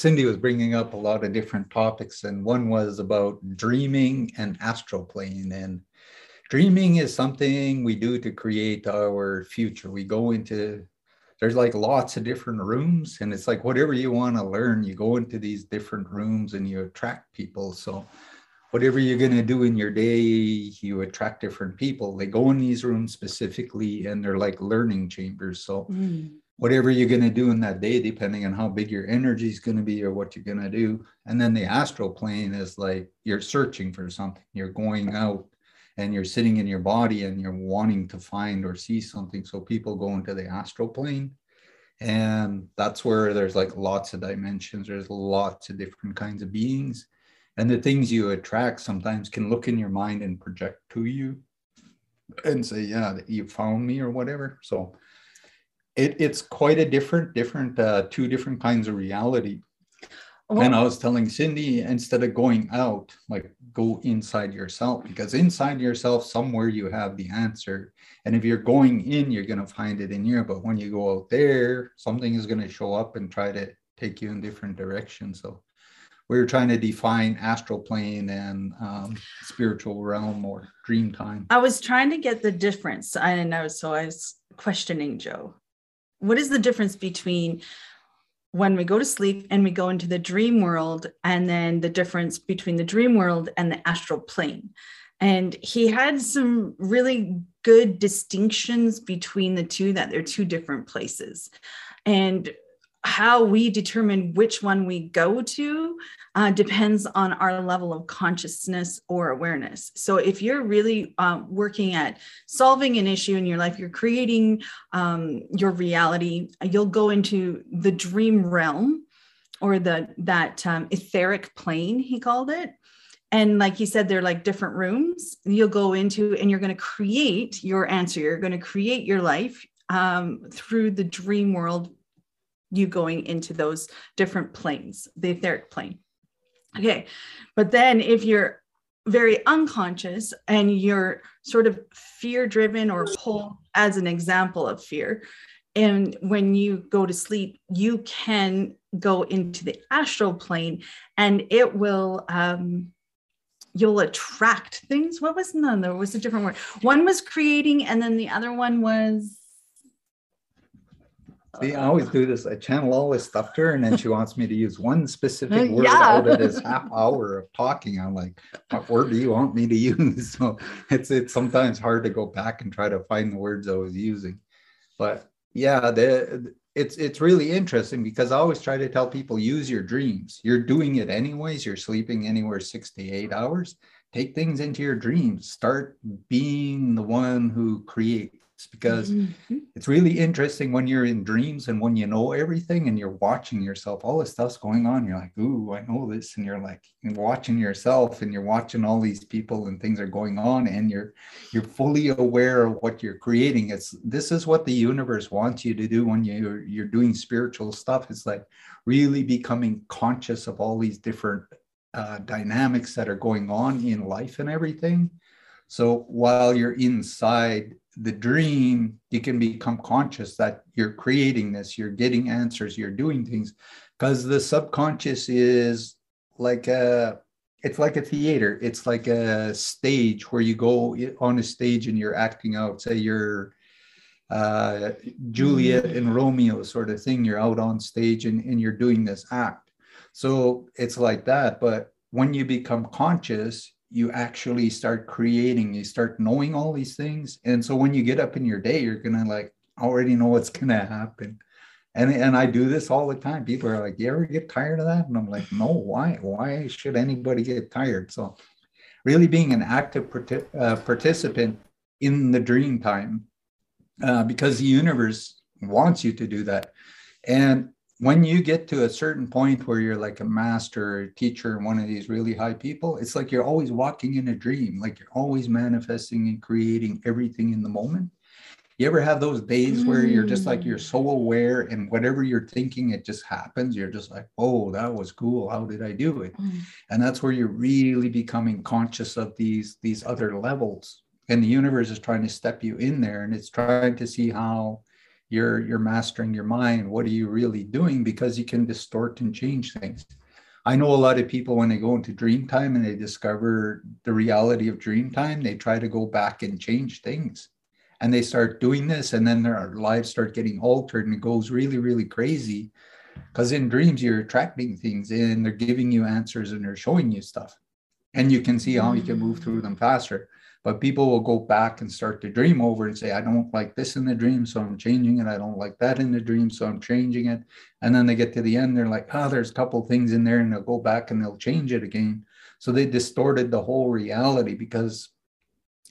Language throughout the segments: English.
Cindy was bringing up a lot of different topics, and one was about dreaming and astral plane. And dreaming is something we do to create our future. We go into there's like lots of different rooms, and it's like whatever you want to learn, you go into these different rooms and you attract people. So whatever you're going to do in your day, you attract different people. They go in these rooms specifically, and they're like learning chambers. So mm whatever you're going to do in that day, depending on how big your energy is going to be or what you're going to do. And then the astral plane is like you're searching for something, you're going out and you're sitting in your body and you're wanting to find or see something. So people go into the astral plane. And that's where there's like lots of dimensions, there's lots of different kinds of beings. And the things you attract sometimes can look in your mind and project to you and say, Yeah, you found me or whatever. So it, it's quite a different different uh, two different kinds of reality. Well, and i was telling cindy instead of going out like go inside yourself because inside yourself somewhere you have the answer. And if you're going in you're going to find it in here. But when you go out there something is going to show up and try to take you in different directions. So we are trying to define astral plane and um, spiritual realm or dream time. I was trying to get the difference i know so i was questioning joe what is the difference between when we go to sleep and we go into the dream world and then the difference between the dream world and the astral plane? And he had some really good distinctions between the two that they're two different places. And how we determine which one we go to uh, depends on our level of consciousness or awareness. So, if you're really uh, working at solving an issue in your life, you're creating um, your reality, you'll go into the dream realm or the that um, etheric plane, he called it. And like he said, they're like different rooms you'll go into, and you're going to create your answer. You're going to create your life um, through the dream world you going into those different planes, the etheric plane. Okay. But then if you're very unconscious and you're sort of fear driven or pulled as an example of fear, and when you go to sleep, you can go into the astral plane and it will um, you'll attract things. What was none? There was a different word. One was creating, and then the other one was See, I uh, always do this. I channel all this stuff to her, and then she wants me to use one specific word yeah. out of this half hour of talking. I'm like, what word do you want me to use? So it's it's sometimes hard to go back and try to find the words I was using. But yeah, the it's it's really interesting because I always try to tell people use your dreams. You're doing it anyways. You're sleeping anywhere six to eight hours. Take things into your dreams. Start being the one who creates because mm-hmm. it's really interesting when you're in dreams and when you know everything and you're watching yourself, all this stuff's going on. You're like, ooh, I know this. And you're like you're watching yourself and you're watching all these people and things are going on and you're you're fully aware of what you're creating. It's this is what the universe wants you to do when you're you're doing spiritual stuff. It's like really becoming conscious of all these different uh, dynamics that are going on in life and everything. So while you're inside the dream, you can become conscious that you're creating this, you're getting answers, you're doing things, because the subconscious is like a it's like a theater. It's like a stage where you go on a stage and you're acting out. Say you're uh, juliet and romeo sort of thing you're out on stage and, and you're doing this act. So it's like that but when you become conscious you actually start creating, you start knowing all these things. And so when you get up in your day, you're gonna like already know what's gonna happen. And and I do this all the time. People are like, "You ever get tired of that?" And I'm like, "No. Why? Why should anybody get tired?" So, really being an active uh, participant in the dream time, uh, because the universe wants you to do that. And when you get to a certain point where you're like a master a teacher one of these really high people it's like you're always walking in a dream like you're always manifesting and creating everything in the moment you ever have those days where you're just like you're so mm. aware and whatever you're thinking it just happens you're just like oh that was cool how did i do it mm. and that's where you're really becoming conscious of these these other levels and the universe is trying to step you in there and it's trying to see how you're you're mastering your mind. What are you really doing? Because you can distort and change things. I know a lot of people when they go into dream time and they discover the reality of dream time they try to go back and change things. And they start doing this and then their lives start getting altered and it goes really really crazy. Because in dreams you're attracting things and they're giving you answers and they're showing you stuff. And you can see how you can move through them faster but people will go back and start to dream over and say i don't like this in the dream so i'm changing it. I don't like that in the dream so i'm changing it. And then they get to the end they're like oh there's a couple things in there and they'll go back and they'll change it again. So they distorted the whole reality because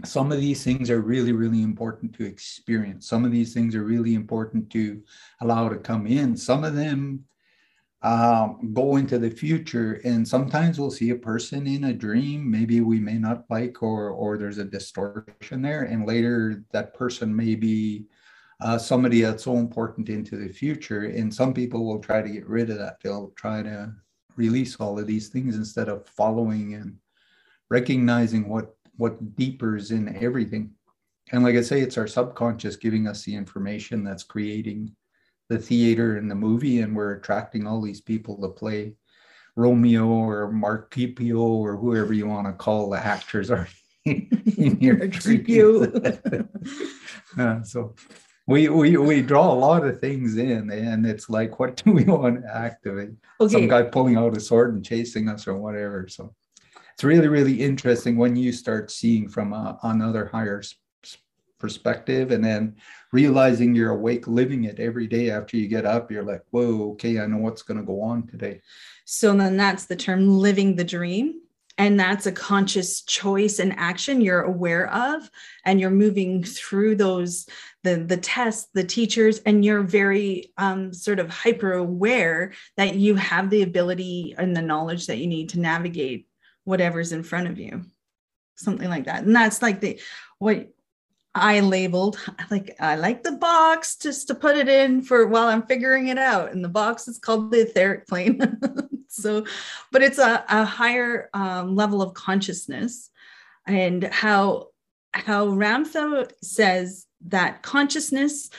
some of these things are really really important to experience. Some of these things are really important to allow to come in. Some of them um, go into the future. And sometimes we'll see a person in a dream. Maybe we may not like or or there's a distortion there. And later that person may be uh, somebody that's so important into the future. And some people will try to get rid of that. They'll try to release all of these things instead of following and recognizing what what deeper is in everything. And like i say it's our subconscious giving us the information that's creating the theater and the movie, and we're attracting all these people to play Romeo or Mercutio or whoever you want to call the actors are in your uh, so we, we we draw a lot of things in, and it's like, what do we want to activate? Okay. Some guy pulling out a sword and chasing us or whatever. So it's really really interesting when you start seeing from a, another higher perspective and then realizing you're awake living it every day after you get up you're like whoa okay i know what's going to go on today. So then that's the term living the dream and that's a conscious choice and action you're aware of and you're moving through those the the tests the teachers and you're very um, sort of hyper aware that you have the ability and the knowledge that you need to navigate whatever's in front of you. Something like that. And that's like the what I labeled like I like the box just to put it in for while I'm figuring it out. And the box is called the etheric plane. so, but it's a, a higher um, level of consciousness, and how how Ramtha says that consciousness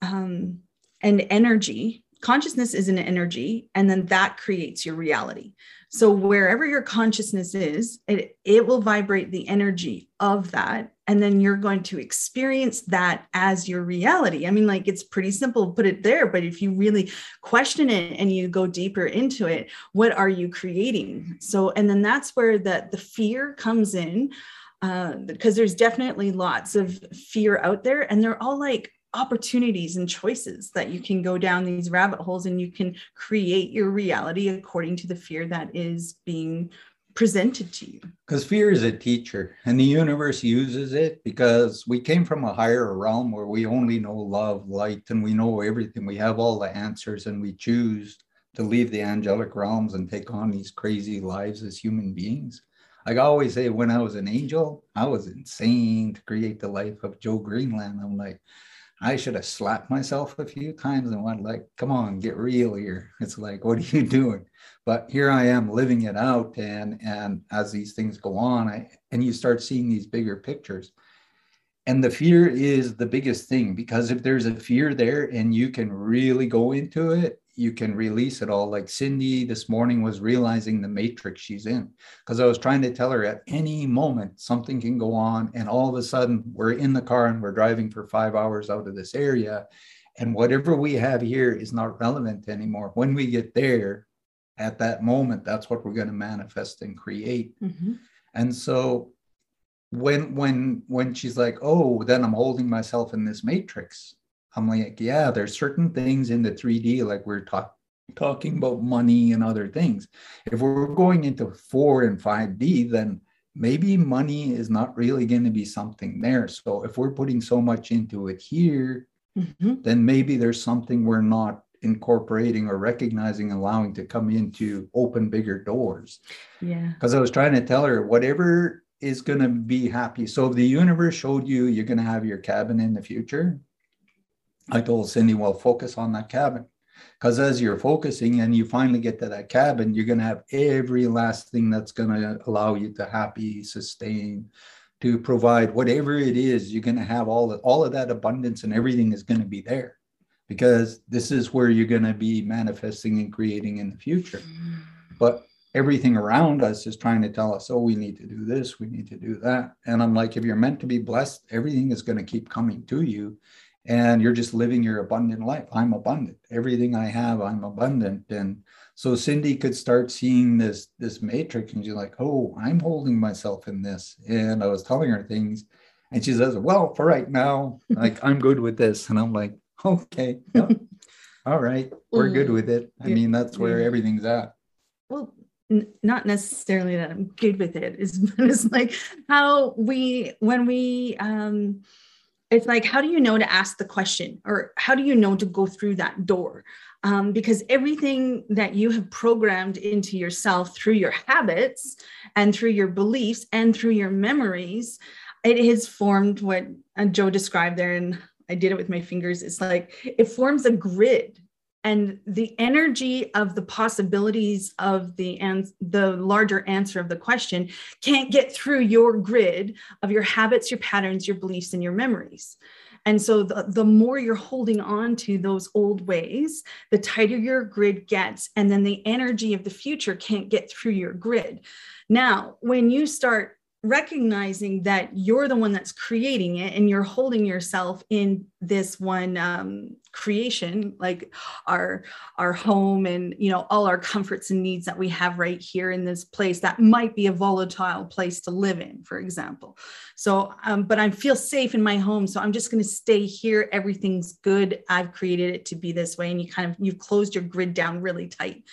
um, and energy. Consciousness is an energy, and then that creates your reality. So wherever your consciousness is, it, it will vibrate the energy of that. And then you're going to experience that as your reality. I mean, like it's pretty simple put it there, but if you really question it and you go deeper into it, what are you creating? So, and then that's where the, the fear comes in. Uh, because there's definitely lots of fear out there, and they're all like opportunities and choices that you can go down these rabbit holes and you can create your reality according to the fear that is being presented to you. Because fear is a teacher, and the universe uses it because we came from a higher realm where we only know love, light, and we know everything. We have all the answers, and we choose to leave the angelic realms and take on these crazy lives as human beings. Like I always say, when I was an angel, I was insane to create the life of Joe Greenland. I'm like, I should have slapped myself a few times and went like, come on, get real here. It's like, what are you doing? But here I am living it out. And and as these things go on, I and you start seeing these bigger pictures. And the fear is the biggest thing because if there's a fear there and you can really go into it, you can release it all. Like Cindy this morning was realizing the matrix she's in because I was trying to tell her at any moment something can go on, and all of a sudden we're in the car and we're driving for five hours out of this area, and whatever we have here is not relevant anymore. When we get there, at that moment, that's what we're going to manifest and create. Mm-hmm. And so when when when she's like, oh, then I'm holding myself in this matrix I'm like, yeah, there's certain things in the 3D, like we're talk, talking about money and other things. If we're going into 4 and 5D, then maybe money is not really going to be something there. So if we're putting so much into it here, mm-hmm. then maybe there's something we're not incorporating or recognizing, allowing to come in to open bigger doors. Yeah. Because I was trying to tell her, whatever is going to be happy. So if the universe showed you you're going to have your cabin in the future, I told Cindy, well, focus on that cabin. Because as you're focusing and you finally get to that cabin, you're going to have every last thing that's going to allow you to happy, sustain, to provide whatever it is. You're going to have all of, all of that abundance and everything is going to be there. because this is where you're going to be manifesting and creating in the future. Mm. But everything around us is trying to tell us, oh, we need to do this, we need to do that. And I'm like, if you're meant to be blessed, everything is going to keep coming to you. And you're just living your abundant life. I'm abundant. Everything I have, I'm abundant. And so Cindy could start seeing this this matrix, and she's like, "Oh, I'm holding myself in this." And I was telling her things, and she says, "Well, for right now, like I'm good with this." And I'm like, "Okay, yep. all right, we're good with it." I mean, that's where everything's at. Well, not necessarily that I'm good with it is it's like how we when we um it's like how do you know to ask the question? Or how do you know to go through that door? Um, because everything that you have programmed into yourself through your habits and through your beliefs and through your memories it has formed what uh, joe described there and i did it with my fingers. It's like it forms a grid and the energy of the possibilities of the and the larger answer of the question can't get through your grid of your habits your patterns your beliefs and your memories. And so the, the more you're holding on to those old ways the tighter your grid gets and then the energy of the future can't get through your grid. Now when you start recognizing that you're the one that's creating it and you're holding yourself in this one um, creation like our our home and you know all our comforts and needs that we have right here in this place that might be a volatile place to live in for example. So um, but i feel safe in my home so i'm just going to stay here. Everything's good. I've created it to be this way and you kind of you've closed your grid down really tight.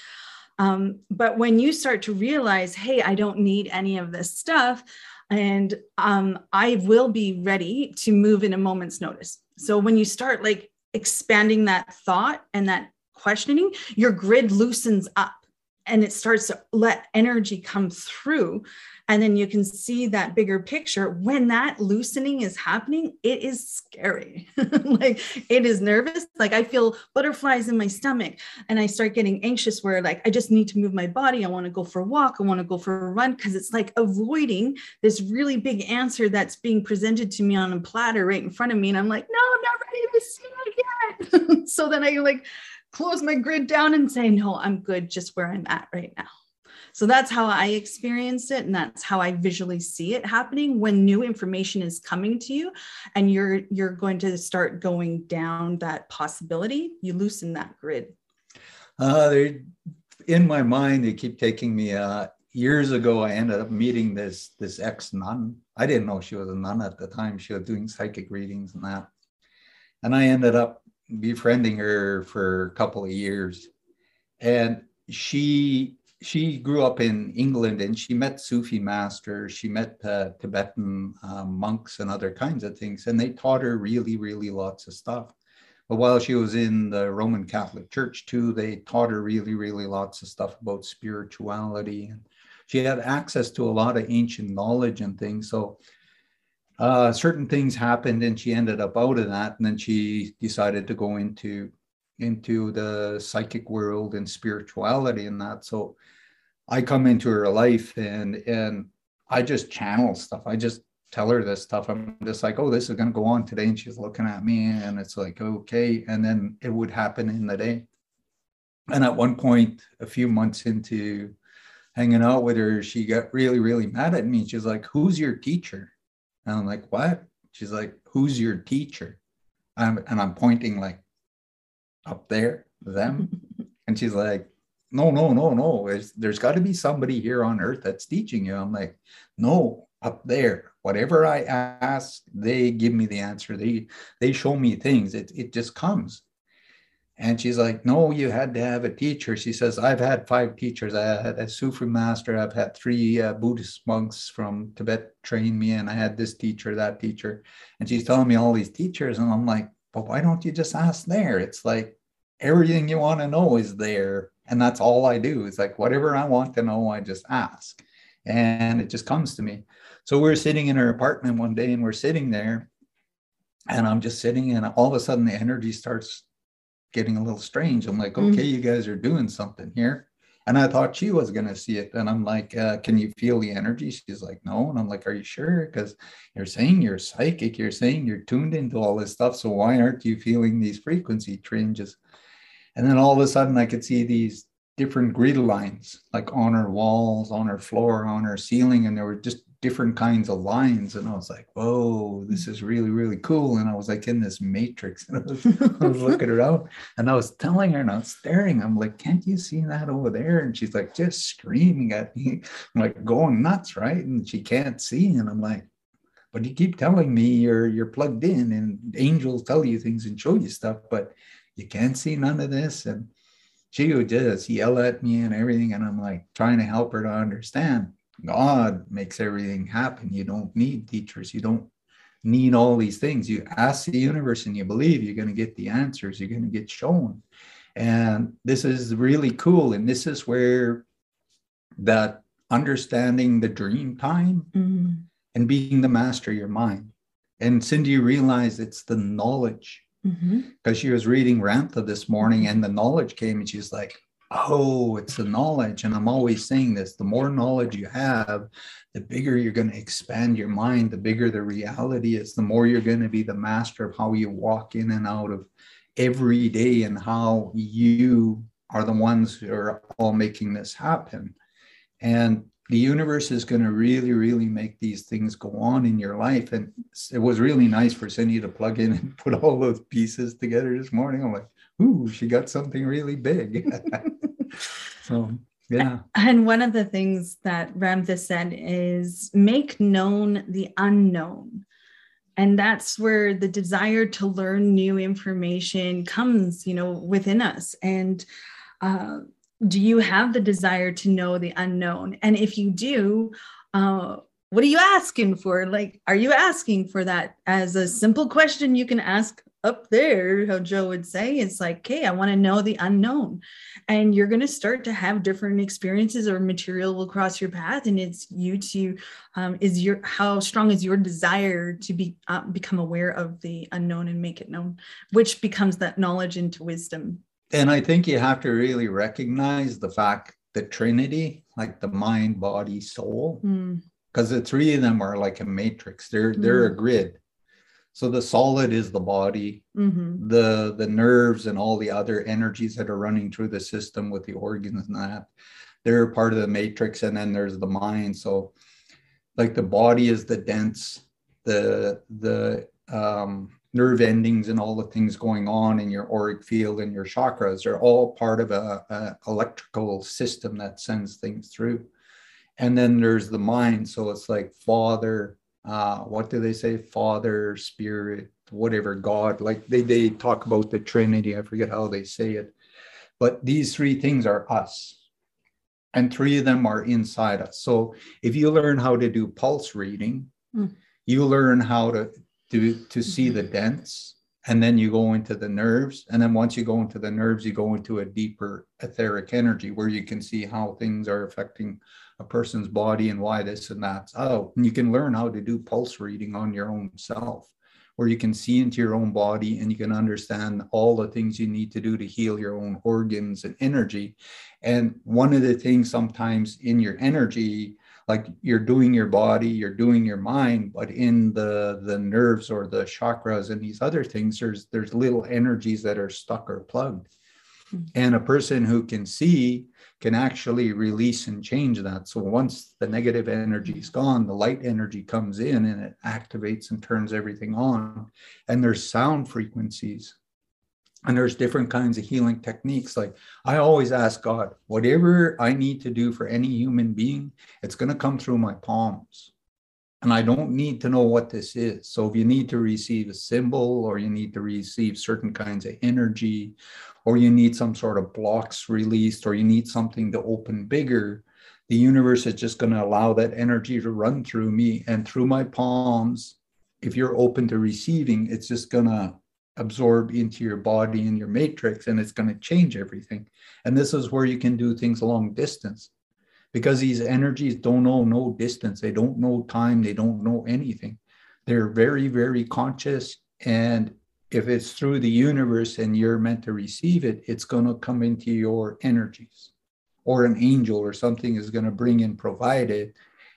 Um, but when you start to realize, hey, I don't need any of this stuff, and um, I will be ready to move in a moment's notice. So when you start like expanding that thought and that questioning, your grid loosens up and it starts to let energy come through and then you can see that bigger picture. When that loosening is happening it is scary. Like it is nervous. Like i feel butterflies in my stomach and i start getting anxious where like i just need to move my body. I want to go for a walk. I want to go for a run because it's like avoiding this really big answer that's being presented to me on a platter right in front of me and i'm like no i'm not ready to see it yet. So then i like close my grid down and say no i'm good just where i'm at right now so that's how I experienced it. And that's how I visually see it happening when new information is coming to you and you're you're going to start going down that possibility, you loosen that grid. Uh, in my mind, they keep taking me uh, years ago i ended up meeting this this ex nun i didn't know she was a nun at the time she was doing psychic readings and that and i ended up befriending her for a couple of years and she she grew up in England and she met Sufi masters, she met uh, Tibetan um, monks and other kinds of things, and they taught her really, really lots of stuff. But while she was in the Roman Catholic Church too, they taught her really, really lots of stuff about spirituality. And she had access to a lot of ancient knowledge and things. So uh, certain things happened and she ended up out of that. And then she decided to go into into the psychic world and spirituality and that. So I come into her life and and I just channel stuff. I just tell her this stuff. I'm just like, oh, this is gonna go on today. And she's looking at me and it's like, okay. And then it would happen in the day. And at one point, a few months into hanging out with her, she got really, really mad at me. She's like, Who's your teacher? And I'm like, What? She's like, Who's your teacher? I'm, and I'm pointing like up there, them. and she's like, no, no, no, no. It's, there's got to be somebody here on earth that's teaching you. I'm like, no, up there. Whatever I ask, they give me the answer. They they show me things. It it just comes. And she's like, no, you had to have a teacher. She says, I've had five teachers. I had a Sufi master. I've had three uh, Buddhist monks from Tibet train me, and I had this teacher, that teacher. And she's telling me all these teachers, and I'm like, but why don't you just ask there? It's like everything you want to know is there. And that's all I do. It's like whatever I want to know, I just ask. And it just comes to me. So we're sitting in her apartment one day and we're sitting there. And I'm just sitting, and all of a sudden the energy starts getting a little strange. I'm like, mm-hmm. okay, mm-hmm. you guys are doing something here. And I thought she was going to see it. And I'm like, uh, Can you feel the energy? She's like, No. And I'm like, Are you sure? Because you're saying you're psychic. You're saying you're tuned into all this stuff. So why aren't you feeling these frequency changes? And then all of a sudden, I could see these different grid lines, like on her walls, on her floor, on her ceiling. And there were just different kinds of lines and i was like whoa this mm. is really really cool and i was like in this matrix and i was, I was looking around and i was telling her and i was staring i'm like can't you see that over there? And she's like just screaming at me i'm like going nuts right? And she can't see and i'm like but you keep telling me you're you're plugged in and angels tell you things and show you stuff but you can't see none of this and she would just yell at me and everything and i'm like trying to help her to understand God makes everything happen. You don't need teachers. You don't need all these things. You ask the universe and you believe you're going to get the answers. You're going to get shown. And this is really cool. And this is where that understanding the dream time mm-hmm. and being the master of your mind. And Cindy realized it's the knowledge because mm-hmm. she was reading Ramtha this morning and the knowledge came and she's like, oh, it's the knowledge. And I'm always saying this the more knowledge you have, the bigger you're going to expand your mind, the bigger the reality is, the more you're going to be the master of how you walk in and out of every day and how you are the ones who are all making this happen. And the universe is going to really, really make these things go on in your life. And it was really nice for Cindy to plug in and put all those pieces together this morning. I'm like, ooh, she got something really big. so yeah. And one of the things that Ramtha said is make known the unknown. And that's where the desire to learn new information comes, you know, within us. And uh, do you have the desire to know the unknown? And if you do, uh, what are you asking for? Like, are you asking for that as a simple question you can ask up there, how Joe would say, it's like, hey, I want to know the unknown. And you're going to start to have different experiences or material will cross your path. And it's you to, um, is your, how strong is your desire to be, uh, become aware of the unknown and make it known, which becomes that knowledge into wisdom. And I think you have to really recognize the fact that Trinity, like the mind, body, soul, because mm. the three of them are like a matrix. They're, mm. they're a grid so the solid is the body, mm-hmm. the the nerves and all the other energies that are running through the system with the organs and that. They're part of the matrix, and then there's the mind. So, like the body is the dense, the the um, nerve endings and all the things going on in your auric field and your chakras are all part of a, a electrical system that sends things through. And then there's the mind. So it's like father, uh, what do they say? Father, Spirit, whatever, God. Like they, they talk about the Trinity. I forget how they say it. But these three things are us. And three of them are inside us. So if you learn how to do pulse reading, mm. you learn how to, to, to see the dents, and then you go into the nerves. And then once you go into the nerves, you go into a deeper etheric energy where you can see how things are affecting a person's body and why this and that. Oh, and you can learn how to do pulse reading on your own self, where you can see into your own body and you can understand all the things you need to do to heal your own organs and energy. And one of the things sometimes in your energy, like you're doing your body, you're doing your mind, but in the the nerves or the chakras and these other things, there's there's little energies that are stuck or plugged. And a person who can see can actually release and change that. So once the negative energy is gone, the light energy comes in and it activates and turns everything on. And there's sound frequencies and there's different kinds of healing techniques. Like I always ask God, whatever I need to do for any human being, it's going to come through my palms. And I don't need to know what this is. So if you need to receive a symbol or you need to receive certain kinds of energy or you need some sort of blocks released, or you need something to open bigger, the universe is just going to allow that energy to run through me and through my palms. If you're open to receiving, it's just going to absorb into your body and your matrix and it's going to change everything. And this is where you can do things long distance because these energies don't know no distance, they don't know time, they don't know anything. They're very, very conscious and if it's through the universe and you're meant to receive it, it's going to come into your energies. or an angel or something is going to bring and provide it.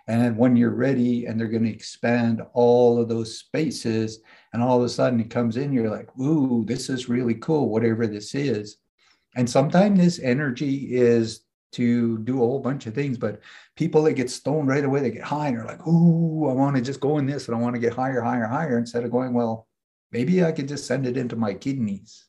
And when you're ready and they're going to expand all of those spaces, and all of a sudden it comes in, you're like, ooh, this is really cool, whatever this is. And sometimes this energy is to do a whole bunch of things, but people that get stoned right away, they get high and they're like, ooh, I want to just go in this and I want to get higher, higher, higher, instead of going, well, maybe I could just send it into my kidneys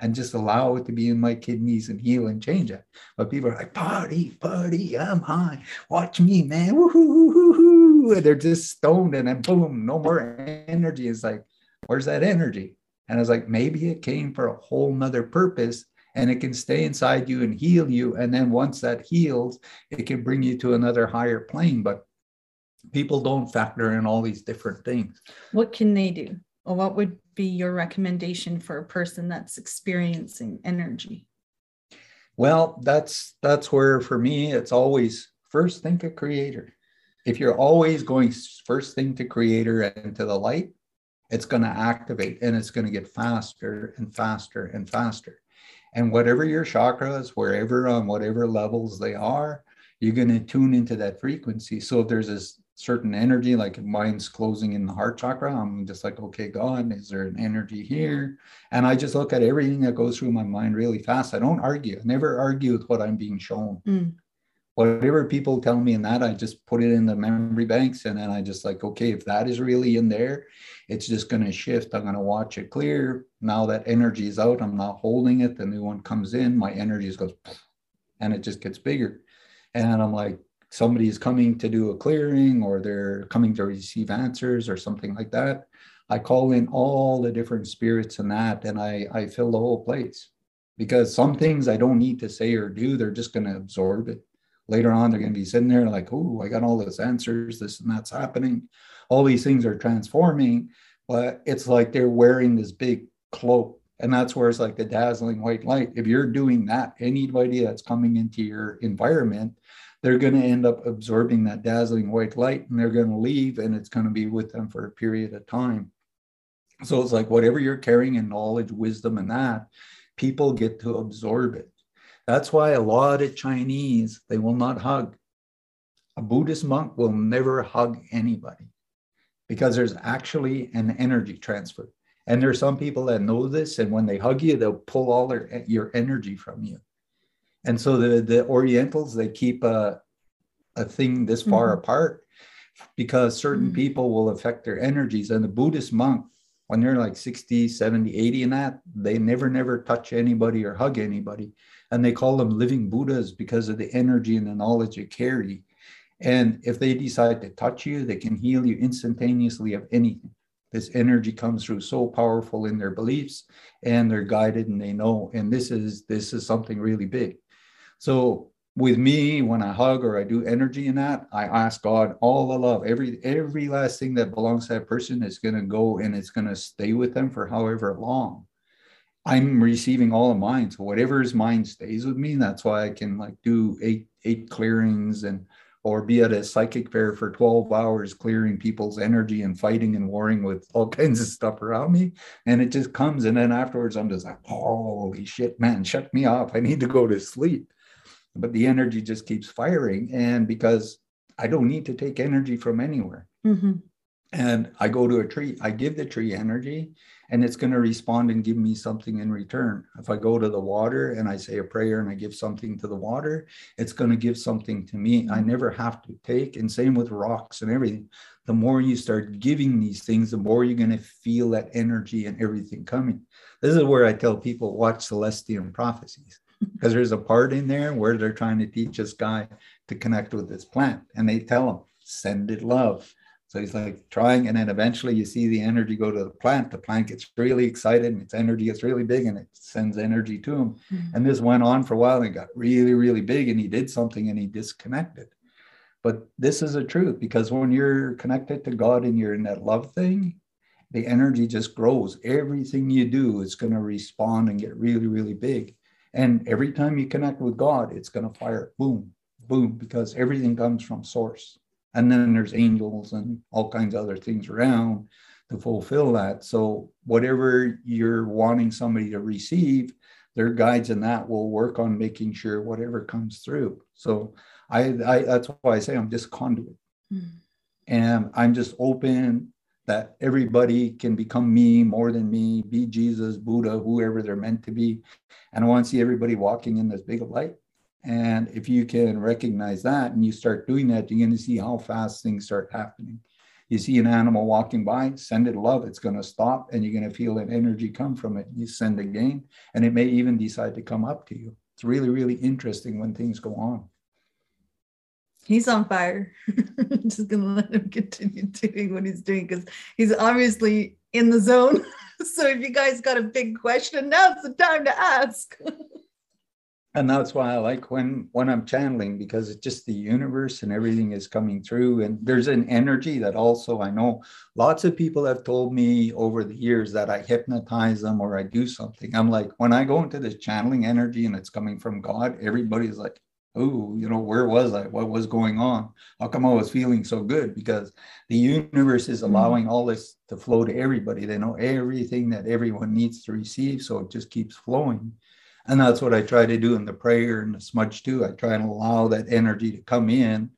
and just allow it to be in my kidneys and heal and change it. But people are like, party, party, I'm high. Watch me, man. Woo-hoo-hoo-hoo-hoo. And they're just stoned and then boom, no more energy. It's like, where's that energy? And I was like, maybe it came for a whole nother purpose and it can stay inside you and heal you. And then once that heals, it can bring you to another higher plane. But people don't factor in all these different things. What can they do? Or what would be your recommendation for a person that's experiencing energy? Well, that's that's where for me it's always first think of creator. If you're always going first thing to creator and to the light, it's going to activate and it's going to get faster and faster and faster. And whatever your chakras, wherever on whatever levels they are, you're going to tune into that frequency. So if there's this certain energy, like mine's closing in the heart chakra, I'm just like, okay, God, is there an energy here? And I just look at everything that goes through my mind really fast. I don't argue. I never argue with what I'm being shown. Mm. Whatever people tell me in that, I just put it in the memory banks. And then I just like, okay, if that is really in there, it's just going to shift. I'm going to watch it clear. Now that energy is out, I'm not holding it. The new one comes in, my energy goes, and it just gets bigger. And I'm like, somebody is coming to do a clearing or they're coming to receive answers or something like that, I call in all the different spirits and that, and I, I fill the whole place. Because some things I don't need to say or do, they're just going to absorb it. Later on, they're going to be sitting there like, oh, I got all those answers, this and that's happening. All these things are transforming, but it's like they're wearing this big cloak. And that's where it's like the dazzling white light. If you're doing that, anybody that's coming into your environment, they're going to end up absorbing that dazzling white light and they're going to leave and it's going to be with them for a period of time. So it's like whatever you're carrying in knowledge, wisdom, and that, people get to absorb it. That's why a lot of Chinese, they will not hug. A Buddhist monk will never hug anybody because there's actually an energy transfer. And there's some people that know this, and when they hug you, they'll pull all their your energy from you. And so the, the Orientals, they keep a, a thing this far mm-hmm. apart because certain mm-hmm. people will affect their energies. And the Buddhist monk, when they're like 60, 70, 80 and that, they never, never touch anybody or hug anybody. And they call them living Buddhas because of the energy and the knowledge they carry. And if they decide to touch you, they can heal you instantaneously of anything. This energy comes through so powerful in their beliefs and they're guided and they know. And this is this is something really big. So with me, when I hug or I do energy in that, I ask God all the love, every every last thing that belongs to that person is going to go and it's going to stay with them for however long. I'm receiving all of mine, so whatever is mine stays with me. That's why I can like do eight eight clearings and or be at a psychic fair for 12 hours clearing people's energy and fighting and warring with all kinds of stuff around me and it just comes and then afterwards i'm just like holy shit man shut me off i need to go to sleep but the energy just keeps firing. And because I don't need to take energy from anywhere. Mm-hmm. And I go to a tree, I give the tree energy, and it's going to respond and give me something in return. If I go to the water and I say a prayer and I give something to the water, it's going to give something to me. I mm-hmm. never have to take. And same with rocks and everything. The more you start giving these things, the more you're going to feel that energy and everything coming. This is where I tell people watch Celestine prophecies because there's a part in there where they're trying to teach this guy to connect with this plant and they tell him send it love so he's like trying and then eventually you see the energy go to the plant. The plant gets really excited and its energy gets really big and it sends energy to him. Mm-hmm. and this went on for a while and got really really big and he did something and he disconnected. But this is a truth because when you're connected to god and you're in that love thing the energy just grows. Everything you do is going to respond and get really really big. And every time you connect with God, it's going to fire. Boom, boom, because everything comes from source. And then there's angels and all kinds of other things around to fulfill that. So whatever you're wanting somebody to receive, their guides and that will work on making sure whatever comes through. So I, I that's why I say I'm just conduit. Mm. And I'm just open that everybody can become me more than me, be Jesus, Buddha, whoever they're meant to be. And I want to see everybody walking in this big of light. And if you can recognize that and you start doing that, you're going to see how fast things start happening. You see an animal walking by, send it love, it's going to stop, and you're going to feel an energy come from it. You send again, and it may even decide to come up to you. It's really, really interesting when things go on. He's on fire. just gonna let him continue doing what he's doing because he's obviously in the zone. so if you guys got a big question, now's the time to ask. and that's why I like when when I'm channeling because it's just the universe and everything is coming through and there's an energy that also I know lots of people have told me over the years that I hypnotize them or I do something. I'm like when I go into this channeling energy and it's coming from God, everybody's like, "Oh, you know, where was I? What was going on? How come I was feeling so good?" Because the universe is mm-hmm. allowing all this to flow to everybody. They know everything that everyone needs to receive, so it just keeps flowing and that's what I try to do in the prayer and the smudge too. I try and allow that energy to come in.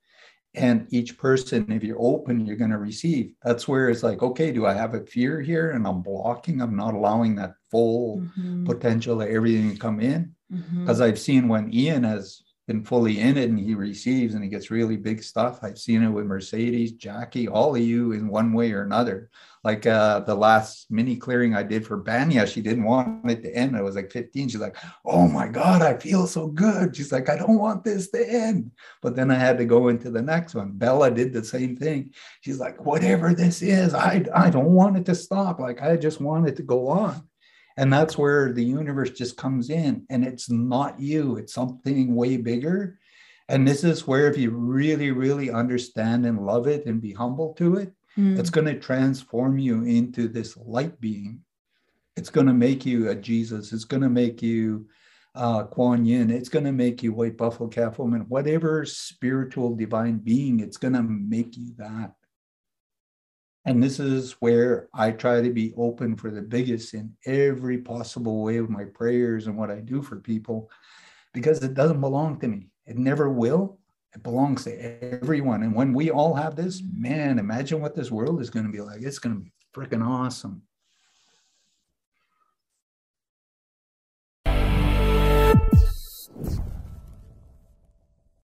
And each person, if you're open, you're going to receive. That's where it's like, okay, do I have a fear here? And I'm blocking, I'm not allowing that full mm-hmm. potential of everything to come in. Because mm-hmm. I've seen when Ian has been fully in it and he receives and he gets really big stuff. I've seen it with Mercedes, Jackie, all of you in one way or another. Like uh, the last mini clearing I did for Banya, she didn't want it to end. I was like 15. She's like, oh my God, I feel so good. She's like, I don't want this to end. But then I had to go into the next one. Bella did the same thing. She's like, whatever this is, I, I don't want it to stop. Like, I just want it to go on. And that's where the universe just comes in and it's not you, it's something way bigger. And this is where, if you really, really understand and love it and be humble to it, mm. it's going to transform you into this light being. It's going to make you a Jesus. It's going to make you uh, Kuan Yin. It's going to make you White Buffalo Calf Woman, whatever spiritual divine being, it's going to make you that. And this is where I try to be open for the biggest in every possible way of my prayers and what I do for people, because it doesn't belong to me. It never will. It belongs to everyone. And when we all have this, man, imagine what this world is going to be like. It's going to be freaking awesome.